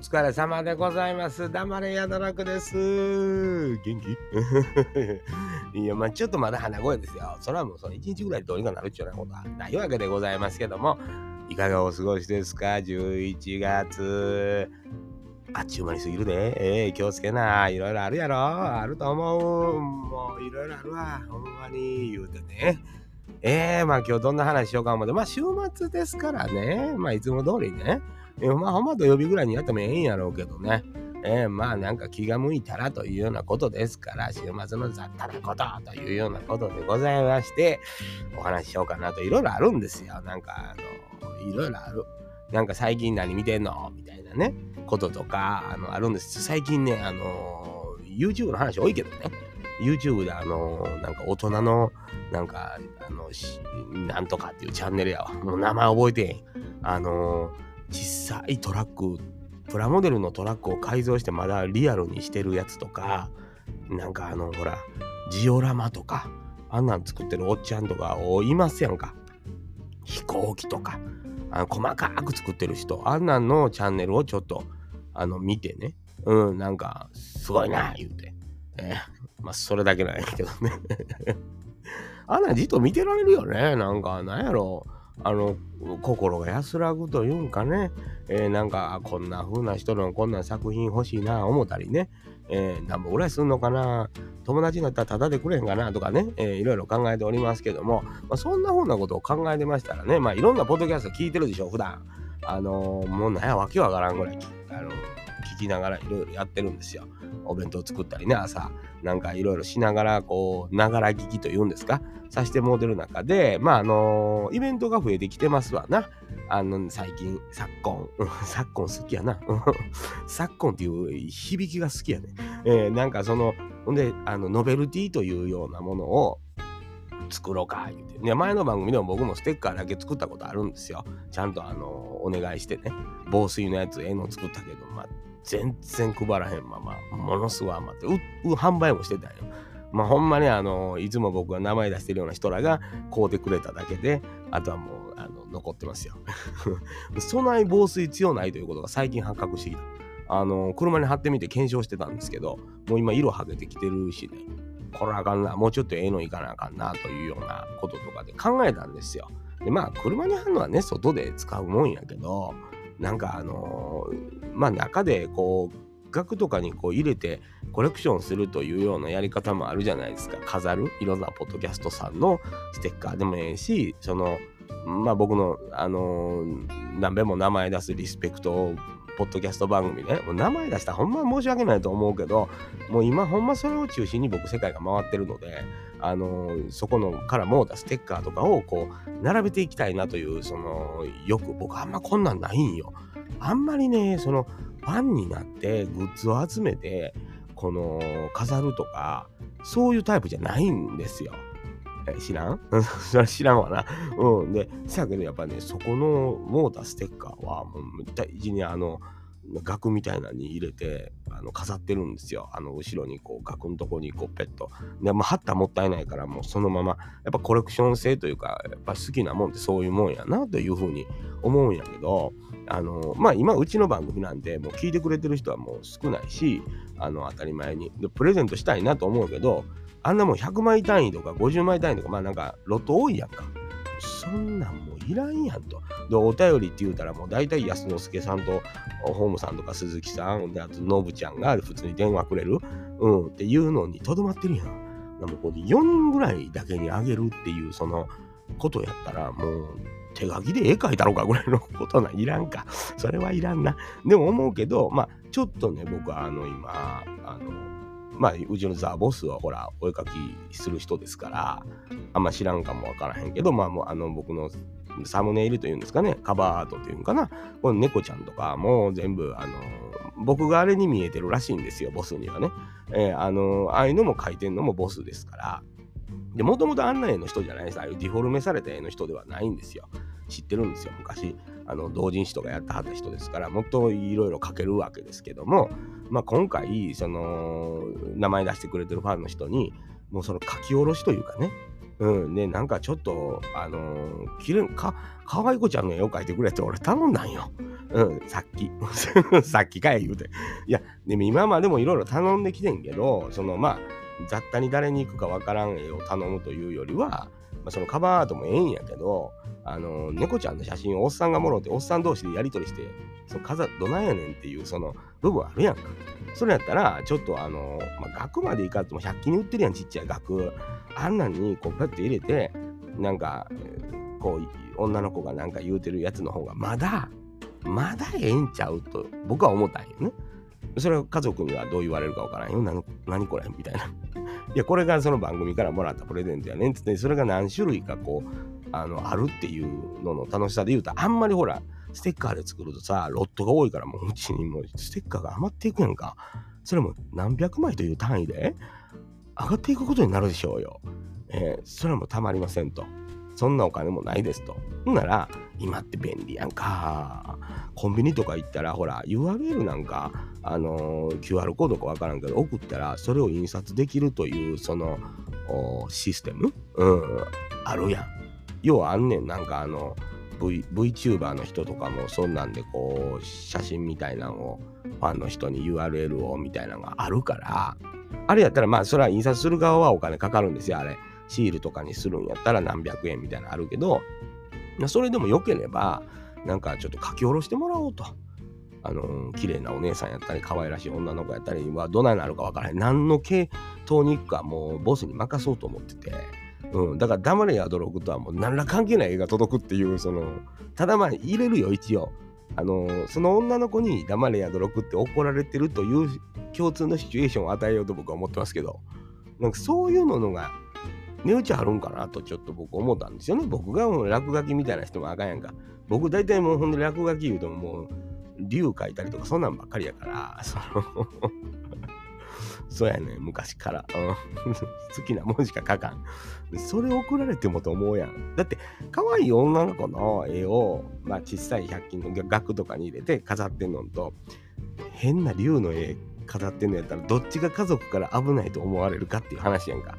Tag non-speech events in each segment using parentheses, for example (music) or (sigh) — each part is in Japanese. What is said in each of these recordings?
疲れ様でございます。黙れやだらくです。元気？(laughs) いや、まあちょっとまだ鼻声ですよ。それはもうその1日ぐらいどうにかなるっちゅうようなことはないわけでございますけども、いかがお過ごしですか ?11 月。あっちゅう間に過ぎるで。えー、気をつけな。いろいろあるやろ。あると思う。もういろいろあるわ。ほんまに言うてね。ええー、まあ今日どんな話しようか思って、まあ週末ですからね。まあいつも通りね。まあほんま土曜日ぐらいにやってもええんやろうけどね。えー、まあなんか気が向いたらというようなことですから、週末の雑多なことというようなことでございまして、お話ししようかなといろいろあるんですよ。なんかあの、いろいろある。なんか最近何見てんの？みたいなね、こととか、あの、あるんです。最近ね、あの、YouTube の話多いけどね。YouTube であの、なんか大人の、なんか、あの、なんとかっていうチャンネルやわ。もう名前覚えてへん。あの実際トラックプラモデルのトラックを改造してまだリアルにしてるやつとかなんかあのほらジオラマとかあんなん作ってるおっちゃんとかおいますやんか。飛行機とかあの細かく作ってる人あんなんのチャンネルをちょっとあの見てね。うんなんかすごいな言うて。えー、まあそれだけなんやけどね。(laughs) あんなんじっと見てられるよね。なんかなんやろ。うあの心が安らぐというんかね、えー、なんかこんな風な人のこんな作品欲しいな思ったりね、えー、何ぼぐらいすんのかな。友達になったらタダでくれへんかなとかね、えー、いろいろ考えておりますけども、まあ、そんな風なことを考えてましたらね、まあいろんなポッドキャスト聞いてるでしょ、普段。あのー、もうなんやわけわからんぐらい。あの聞きながらいろいろやってるんですよ。お弁当作ったりね、朝、なんかいろいろしながら、こう、ながら聞きというんですか、さしてもうてる中で、まあ、あのー、イベントが増えてきてますわな。あの、最近、昨今、昨今好きやな。(laughs) 昨今っていう響きが好きやね。えー、なんかその、ほんで、あの、ノベルティというようなものを、作ろうか、言うて。ね、前の番組でも僕もステッカーだけ作ったことあるんですよ。ちゃんとあの、お願いしてね。防水のやつ、絵の作ったけど、まあ、全然配らへんまま、ものすごい余って、う、う、販売もしてたんよ。まあほんまにあの、いつも僕が名前出してるような人らが買うてくれただけで、あとはもう、あの、残ってますよ。(laughs) 備え防水強ないということが最近発覚してきた。あの、車に貼ってみて検証してたんですけど、もう今色剥げてきてるしね、これあかんな、もうちょっとええのいかなあかんなというようなこととかで考えたんですよ。で、まあ、車に貼るのはね、外で使うもんやけど、なんかあのー、まあ中でこう額とかにこう入れてコレクションするというようなやり方もあるじゃないですか。飾る。いろんなポッドキャストさんのステッカーでもええしそのまあ僕のあのー、何べも名前出すリスペクトポッドキャスト番組ね、もう名前出したらほんま申し訳ないと思うけど、もう今ほんまそれを中心に僕世界が回ってるので、あのー、そこのからもうたステッカーとかをこう並べていきたいなという、その、よく僕あんまこんなんないんよ。あんまりね、その、ファンになってグッズを集めて、この、飾るとか、そういうタイプじゃないんですよ。知らん？(laughs) それ知らんわな。うん。で、せやけどやっぱね、そこのモーターステッカーは、もう大事にあの、額みたいなのに入れてあの飾ってるんですよ。あの後ろにこう額のとこにこうペット。で、まあ、貼ったらもったいないからもうそのままやっぱコレクション性というかやっぱ好きなもんってそういうもんやなというふうに思うんやけどあのまあ今うちの番組なんでもう聞いてくれてる人はもう少ないしあの当たり前にでプレゼントしたいなと思うけどあんなもん100枚単位とか50枚単位とかまあなんかロット多いやんか。そんなんもういらんやんと。で、お便りって言うたらもう大体安之助さんとホームさんとか鈴木さん、であとノブちゃんが普通に電話くれる、うん、っていうのにとどまってるやん。でもこれ4人ぐらいだけにあげるっていうそのことやったらもう手書きで絵描いたろかぐらいのことないらんか。それはいらんな。でも思うけど、まあちょっとね、僕はあの今、あの、まあ、うちのザ・ボスはほら、お絵かきする人ですから、あんま知らんかもわからへんけど、まあ、もうあの、僕のサムネイルというんですかね、カバーアートというんかな、この猫ちゃんとかも全部、あの、僕があれに見えてるらしいんですよ、ボスにはね。えー、あの、ああいうのも描いてんのもボスですから。で、もともとあんな絵の人じゃないです。ああいうディフォルメされた絵の人ではないんですよ。知ってるんですよ。昔、あの、同人誌とかやったはった人ですから、もっといろいろ描けるわけですけども、まあ、今回、その、名前出してくれてるファンの人に、もうその書き下ろしというかね、うん、ね、なんかちょっと、あのー、きれか、かわいこちゃんの絵を描いてくれって俺頼んだんよ。うん、さっき。(laughs) さっきかい言うて。いや、でも今までもいろいろ頼んできてんけど、そのまあ、雑多に誰に行くかわからん絵を頼むというよりは、まあ、そのカバーアートもええんやけど、あの、猫ちゃんの写真をおっさんがもろって、おっさん同士でやり取りして、その飾どないやねんっていうその部分あるやんか。それやったら、ちょっとあの、まあ、額までいかっても100均に売ってるやん、ちっちゃい額。あんなんにこう、パッて入れて、なんか、こう、女の子がなんか言うてるやつの方が、まだ、まだええんちゃうと、僕は思ったんよね。それは家族にはどう言われるかわからんよ。何何これ？みたいな。いや、これがその番組からもらったプレゼントやねんつって、それが何種類かこう、あの、あるっていうのの楽しさで言うと、あんまりほら、ステッカーで作るとさ、ロットが多いからもううちにもうステッカーが余っていくやんか。それも何百枚という単位で上がっていくことになるでしょうよ。えー、それもたまりませんと。そんなお金もないですと。ほんなら、今って便利やんか。コンビニとか行ったら、ほら、URL なんか、あのー、QR コードかわからんけど、送ったら、それを印刷できるという、その、システム？うん、あるやん。要はあんねん、なんかあの、v、VTuber の人とかもそんなんでこう写真みたいなのをファンの人に URL をみたいなのがあるからあれやったらまあそれは印刷する側はお金かかるんですよあれシールとかにするんやったら何百円みたいなのあるけどそれでもよければなんかちょっと書き下ろしてもらおうと。あのー、綺麗なお姉さんやったり可愛らしい女の子やったりはどないなるかわからへん何の系統に行くかもうボスに任そうと思っててうん、だから黙れやドログとはもう何ら関係ない絵が届くっていう、その、ただまあ入れるよ、一応。あのその女の子に黙れやドログって怒られてるという共通のシチュエーションを与えようと僕は思ってますけど、なんかそういうのが値打ちあるんかなとちょっと僕思ったんですよね。僕がもう落書きみたいな人もあかんやんか。僕大体もうほんで落書き言うともう竜書いたりとかそんなんばっかりやから、その (laughs) そうやね昔から、うん、(laughs) 好きなもんしか書かん。それ送られてもと思うやん。だって、可愛い女の子の絵を、まあ、小さい100均の額とかに入れて飾ってんのと、変な竜の絵飾ってんのやったら、どっちが家族から危ないと思われるかっていう話やんか。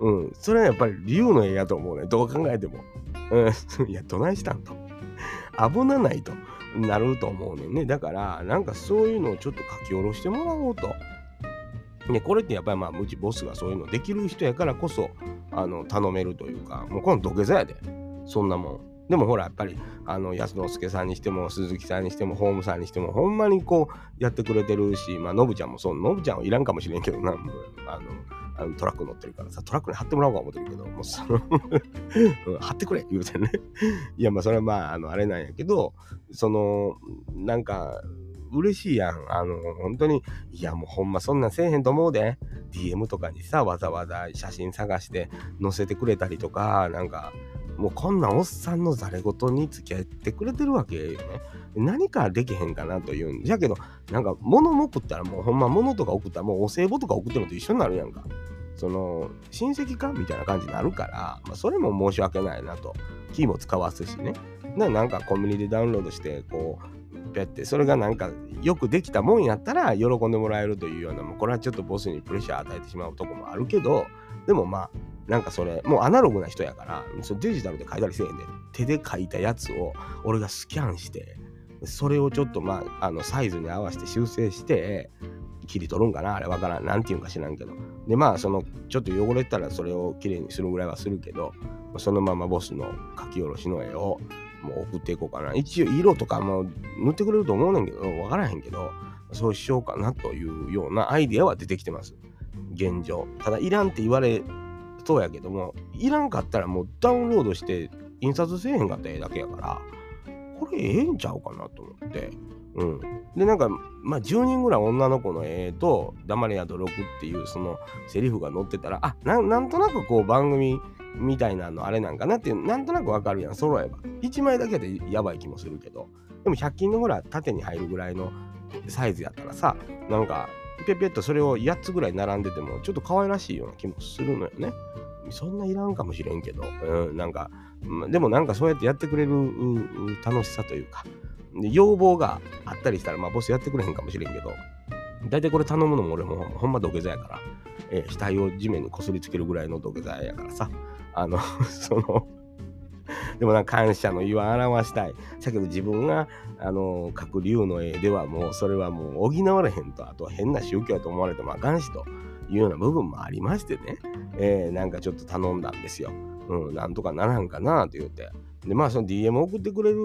うん。それはやっぱり竜の絵やと思うね。どう考えても。うん。(laughs) いや、どないしたんと。危なないとなると思うねんね。だから、なんかそういうのをちょっと書き下ろしてもらおうと。ね、これってやっぱりまあ、うちボスがそういうのできる人やからこそ、あの、頼めるというか、もうこの土下座やで。そんなもん。でもほら、やっぱり、あの、安之助さんにしても、鈴木さんにしても、ホームさんにしても、ほんまにこう、やってくれてるし、まあ、ノブちゃんもそう、ノブちゃんはいらんかもしれんけどな、あの、あのトラック乗ってるからさ、トラックに貼ってもらおうか思ってるけど、もうその、(laughs) 貼ってくれ言うてね。いや、まあ、それはまあ、あの、あれなんやけど、その、なんか、嬉しいやん。あの、本当に、いやもうほんまそんなんせえへんと思うで。DM とかにさ、わざわざ写真探して載せてくれたりとか、なんか、もうこんなおっさんのざれ言に付き合ってくれてるわけよね。何かできへんかなというんじゃけど、なんか物も送ったらもうほんま物とか送ったらもうお歳暮とか送ってるのと一緒になるやんか。その親戚かみたいな感じになるから、まあ、それも申し訳ないなと。キーも使わすしね。なんかコンビニでダウンロードしてこうペってそれがなんかよくできたもんやったら喜んでもらえるというようなもうこれはちょっとボスにプレッシャー与えてしまうとこもあるけどでもまあなんかそれもうアナログな人やからそデジタルで書いたりせえへんで手で書いたやつを俺がスキャンしてそれをちょっとまああのサイズに合わせて修正して切り取るんかなあれわからん何て言うんか知らんけどでまあそのちょっと汚れたらそれをきれいにするぐらいはするけどそのままボスの書き下ろしの絵をもう送っていこうかな。一応色とかも塗ってくれると思うねんけど、わからへんけど、そうしようかなというようなアイデアは出てきてます。現状。ただ、いらんって言われそうやけども、いらんかったらもうダウンロードして印刷せえへんかったらええだけやから、これええんちゃうかなと思って。うん。で、なんか、まあ、10人ぐらい女の子の絵と、黙れやと6っていうそのセリフが載ってたら、あ、なんとなくこう番組みたいなのあれなんかなってなんとなくわかるやん揃えば1枚だけでやばい気もするけどでも100均のほら縦に入るぐらいのサイズやったらさなんかぴょぴょっとそれを8つぐらい並んでてもちょっと可愛らしいような気もするのよね。そんないらんかもしれんけど、うん、なんかでもなんかそうやってやってくれる楽しさというか。要望があったりしたらまあボスやってくれへんかもしれんけど。大体これ頼むのも俺もほんま土下座やから、えー、額を地面にこすりつけるぐらいの土下座やからさ。あの (laughs) その (laughs) でもな感謝の意は表したい。だけど自分があの描く竜の絵ではもうそれはもう補われへんと、あと変な宗教やと思われてもあかんしというような部分もありましてね、えー、なんかちょっと頼んだんですよ。うん、なんとかならんかなと言って。で、まあその DM 送ってくれる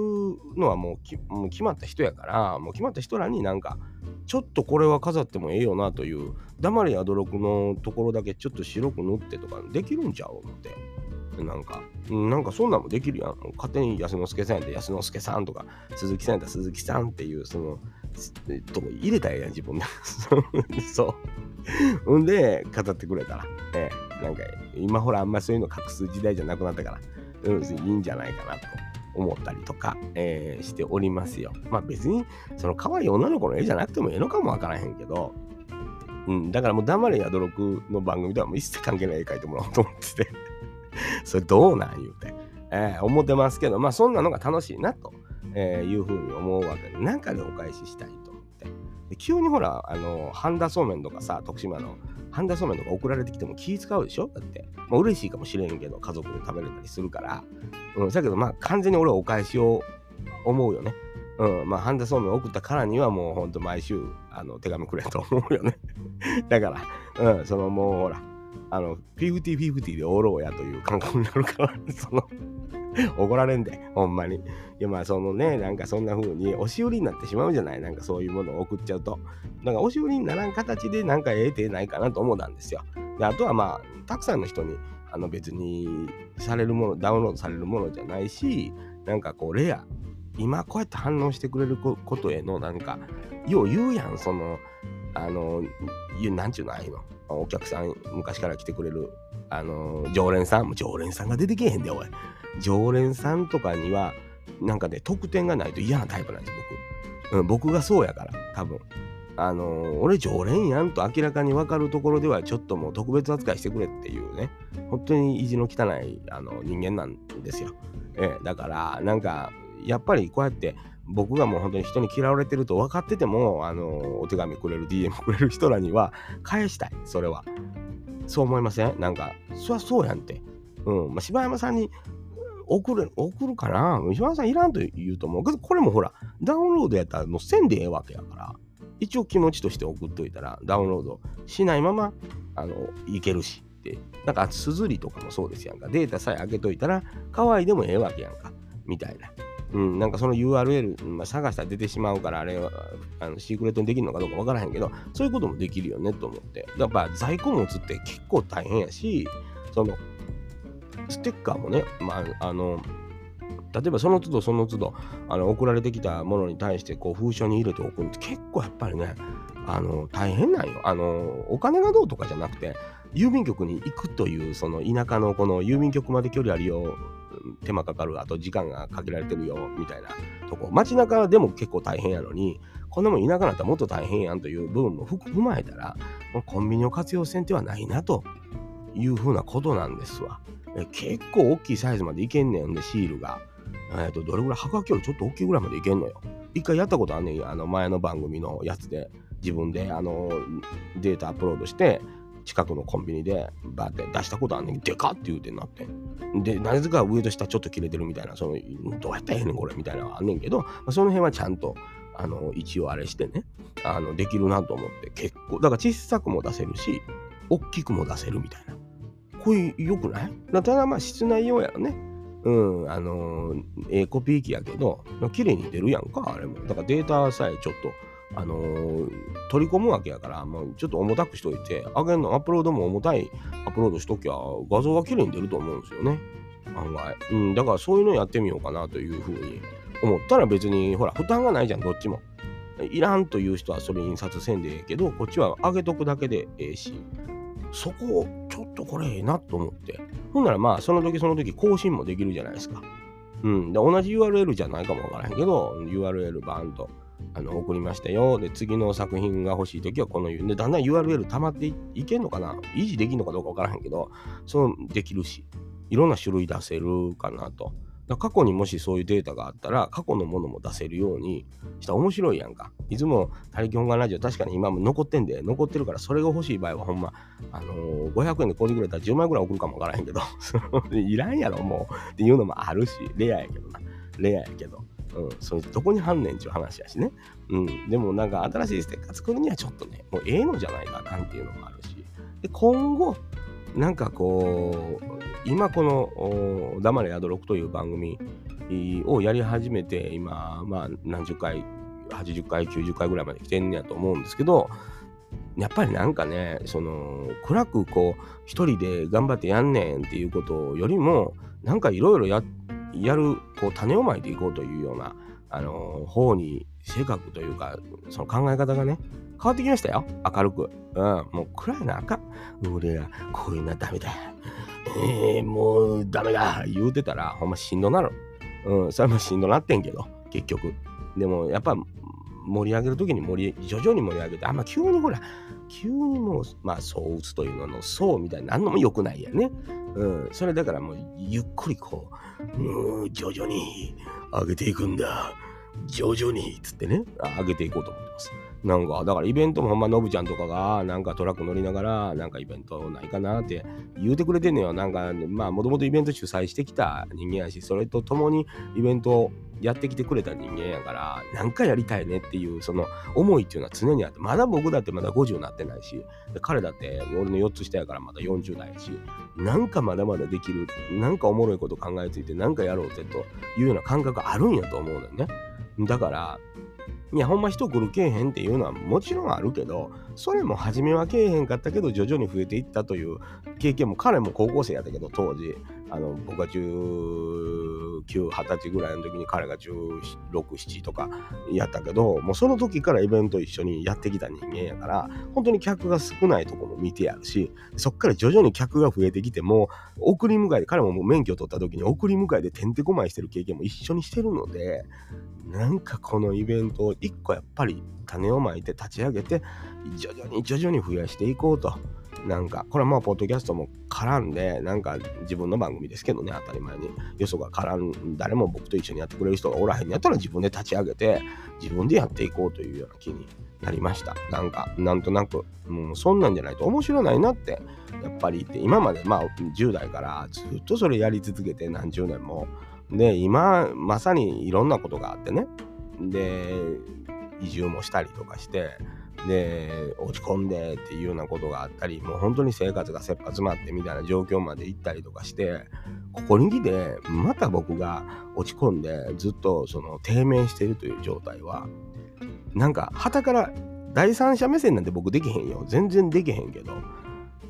のはもうきもう決まった人やから、もう決まった人らになんか、ちょっとこれは飾ってもええよなという、黙れやどろくのところだけちょっと白く塗ってとかできるんちゃう思って。なんか、なんかそんなんもできるやん。勝手に安之助さんやったら安之助さんとか、鈴木さんやったら鈴木さんっていう、その、とこ入れたらええやん、自分で。(laughs) そう。ほんで、語ってくれたら、ええ、なんか、今ほらあんまそういうの隠す時代じゃなくなったから、うん、いいんじゃないかなと思ったりとか、えー、しておりますよ。まあ別に、その可愛い女の子の絵じゃなくてもええのかもわからへんけど、うん、だからもう黙れやどろくの番組ではもう一切関係ない絵描いてもらおうと思ってて (laughs) それどうなん言うて、えー、思ってますけど、まあそんなのが楽しいなと、えー、いうふうに思うわけで、なんかでお返ししたいと思って。で急にほら、あの、半田そうめんとかさ、徳島の半田そうめんとか送られてきても気使うでしょ？だって。まあ嬉しいかもしれんけど、家族で食べれたりするから。うん、だけどまあ完全に俺はお返しを思うよね。うん、まあ、半田そうめん送ったからにはもうほんと毎週あの手紙くれと思うよね。(laughs) だから、うん、そのもうほら、あの、50-50でおろうやという感覚になるから、(laughs) その怒られんで、ほんまに。いや、まあ、そのね、なんかそんな風に押し売りになってしまうじゃない？なんかそういうものを送っちゃうと。だか押し売りにならん形でなんか得てないかなと思ったんですよ。で、あとはまあ、たくさんの人に、あの別にされるもの、ダウンロードされるものじゃないし、なんかこう、レア。今こうやって反応してくれることへのなんか、よう言うやん、その、あの、なんちゅうのああいうの。お客さん、昔から来てくれる、あの、常連さん、常連さんが出てけえへんで、おい。常連さんとかには、なんかね、得点がないと嫌なタイプなんです、僕。うん、僕がそうやから、多分。あの俺常連やんと明らかに分かるところではちょっともう特別扱いしてくれっていうね本当に意地の汚いあの人間なんですよ、ええ、だからなんかやっぱりこうやって僕がもう本当に人に嫌われてると分かってても、あの、お手紙くれる、DM くれる人らには返したい、それは。そう思いません？なんか、そりゃそうやんって。うん。まあ、柴山さんに送る、送るかな？柴山さんいらんと言うと思うけど、これもほら、ダウンロードやったらもうせんでええわけやから、一応気持ちとして送っといたら、ダウンロードしないまま、あの、いけるしって。なんか、すずりとかもそうですやんか。データさえ開けといたら、可愛いでもええわけやんか。みたいな。うん、なんかその URL、まあ、探したら出てしまうから、あれはあのシークレットにできるのかどうかわからへんけど、そういうこともできるよねと思って。やっぱ在庫持つって結構大変やし、その、ステッカーもね、まあ、あの、例えばその都度その都度あの送られてきたものに対してこう封書に入れておくって結構やっぱりねあの大変なんよあのお金がどうとかじゃなくて郵便局に行くというその田舎のこの郵便局まで距離あるよ手間かかる、あと時間がかけられてるよ、みたいなとこ。街中でも結構大変やのに、こんなもん田舎なったらもっと大変やんという部分も踏まえたら、コンビニを活用せんではないなというふうなことなんですわ。結構大きいサイズまでいけんねんで、シールが。えっ、ー、と、どれぐらい、はがきよりちょっと大きいぐらいまでいけんのよ。一回やったことあんねん、あの前の番組のやつで、自分であのデータアップロードして、近くのコンビニでバーって出したことあんねん。でかって言うてなって。で、なぜか上と下ちょっと切れてるみたいな、その、どうやったらええねんこれみたいなのあんねんけど、まあ、その辺はちゃんと、あの、一応あれしてね、あの、できるなと思って結構、だから小さくも出せるし、大きくも出せるみたいな。これ良くない？ただまあ室内用やろね。うん、あのー、ええコピー機やけど、綺麗に出るやんか、あれも。だからデータさえちょっとあのー、取り込むわけやから、もうちょっと重たくしといて、上げるの、アップロードも重たいアップロードしときゃ、画像が綺麗に出ると思うんですよね。案外。うん、だからそういうのやってみようかなというふうに思ったら別に、ほら、負担がないじゃん、どっちも。いらんという人はそれ印刷せんでええけど、こっちは上げとくだけでええし、そこをちょっとこれええなと思って。ほんならまあ、その時その時更新もできるじゃないですか。うん。で、同じ URL じゃないかもわからへんけど、URL バーンとあの送りましたよ。で、次の作品が欲しいときはこの、で、だんだん URL 溜まっていけんのかな？維持できんのかどうかわからへんけど、そうできるし、いろんな種類出せるかなと。だ過去にもしそういうデータがあったら過去のものも出せるようにしたら面白いやんか。いつも他力本願ラジオ確かに今も残ってんで残ってるからそれが欲しい場合はほんま、あのー、500円で購入くれたら10万円ぐらい送るかもわからへんけど。(laughs) いらんやろもう。っていうのもあるしレアやけどな。レアやけど。うん、それどこに反んねんちゅう話やしね。うん、でもなんか新しいステッカー作るにはちょっとね、もうええのじゃないかなっていうのもあるし。で、今後、なんかこう、今この「黙れ宿六」という番組をやり始めて今まあ何十回80回90回ぐらいまで来てんねやと思うんですけどやっぱりなんかねその暗くこう一人で頑張ってやんねんっていうことよりもなんかいろいろやってやるこう種をまいていこうというようなあの方に性格というかその考え方がね変わってきましたよ。明るく。うん。もう暗いなあかん。俺らこういうのはダメだ。えー、もうダメだ。言うてたらほんましんどなる。うん、それもしんどなってんけど、結局。でもやっぱ盛り上げるときに盛り、徐々に盛り上げて、あんま急にほら、急にもう、まあ、そう打つというのの、そうみたいなのも良くないやね。うん、それだからもう、ゆっくりこう、うん、徐々に上げていくんだ。徐々に、つってね、上げていこうと思ってます。なんか、だからイベントもほんま、のぶちゃんとかが、なんかトラック乗りながら、なんかイベントないかなって言うてくれてんのよ。なんか、まあ、もともとイベント主催してきた人間やし、それと共にイベントやってきてくれた人間やから、なんかやりたいねっていう、その思いっていうのは常にあって、まだ僕だってまだ50になってないし、彼だって俺の4つ下やからまだ40代やし、なんかまだまだできる、なんかおもろいこと考えついて、なんかやろうぜというような感覚あるんやと思うのよね。だから、いや、ほんま人来るけえへんっていうのはもちろんあるけど、それも初めはけえへんかったけど、徐々に増えていったという経験も、彼も高校生やったけど、当時、あの、僕が19、20歳ぐらいの時に彼が16、7とかやったけど、もうその時からイベント一緒にやってきた人間やから、本当に客が少ないとこも見てやるし、そっから徐々に客が増えてきても、送り迎えで、彼ももう免許取った時に送り迎えでてんてこまいしてる経験も一緒にしてるので、なんかこのイベントを一個やっぱり種をまいて立ち上げて徐々に徐々に増やしていこうと。なんか、これはまあ、ポッドキャストも絡んで、なんか自分の番組ですけどね、当たり前に。よそが絡ん、誰も僕と一緒にやってくれる人がおらへんやったら自分で立ち上げて、自分でやっていこうというような気になりました。なんか、なんとなく、もうそんなんじゃないと面白ないなって、やっぱり言って、今までまあ、10代からずっとそれやり続けて何十年も、で、今、まさにいろんなことがあってね。で、移住もしたりとかして、で、落ち込んでっていうようなことがあったり、もう本当に生活が切羽詰まってみたいな状況まで行ったりとかして、ここに来て、また僕が落ち込んで、ずっとその低迷しているという状態は、なんか、旗から第三者目線なんて僕できへんよ。全然できへんけど、やっ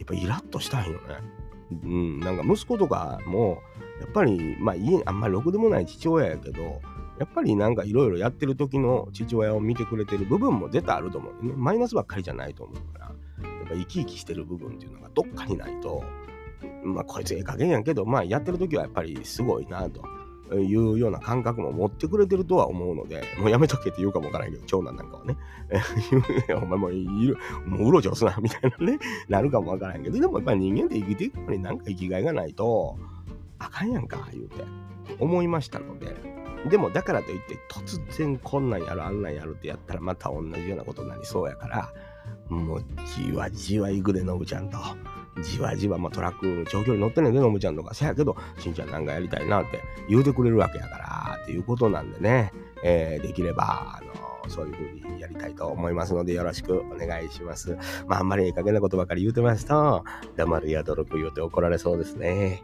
ぱイラッとしたんよね。うん、なんか息子とかも、やっぱり、まあ家、あんまりろくでもない父親やけど、やっぱりなんかいろいろやってる時の父親を見てくれてる部分も絶対あると思うね。マイナスばっかりじゃないと思うから、やっぱ生き生きしてる部分っていうのがどっかにないと、まあこいつええ加減やけど、まあやってる時はやっぱりすごいなと。いうような感覚も持ってくれてるとは思うので、もうやめとけって言うかもわからんけど、長男なんかはね、(laughs) お前もういる、もううろちょろすな、みたいなね、なるかもわからんけど、でもやっぱり人間って生きていくのになんか生きがいがないと、あかんやんか、言うて、思いましたので、でもだからといって突然こんなんやるあんなんやるってやったらまた同じようなことになりそうやからもうじわじわ行くでのぶちゃんとじわじわ、まあ、トラック長距離乗ってんねんでのぶちゃんとかせやけどしんちゃんなんかやりたいなって言うてくれるわけやからっていうことなんでね、えー、できればあのそういう風にやりたいと思いますのでよろしくお願いします。まああんまりいい加減なことばかり言うてますと黙るや泥く言うて怒られそうですね。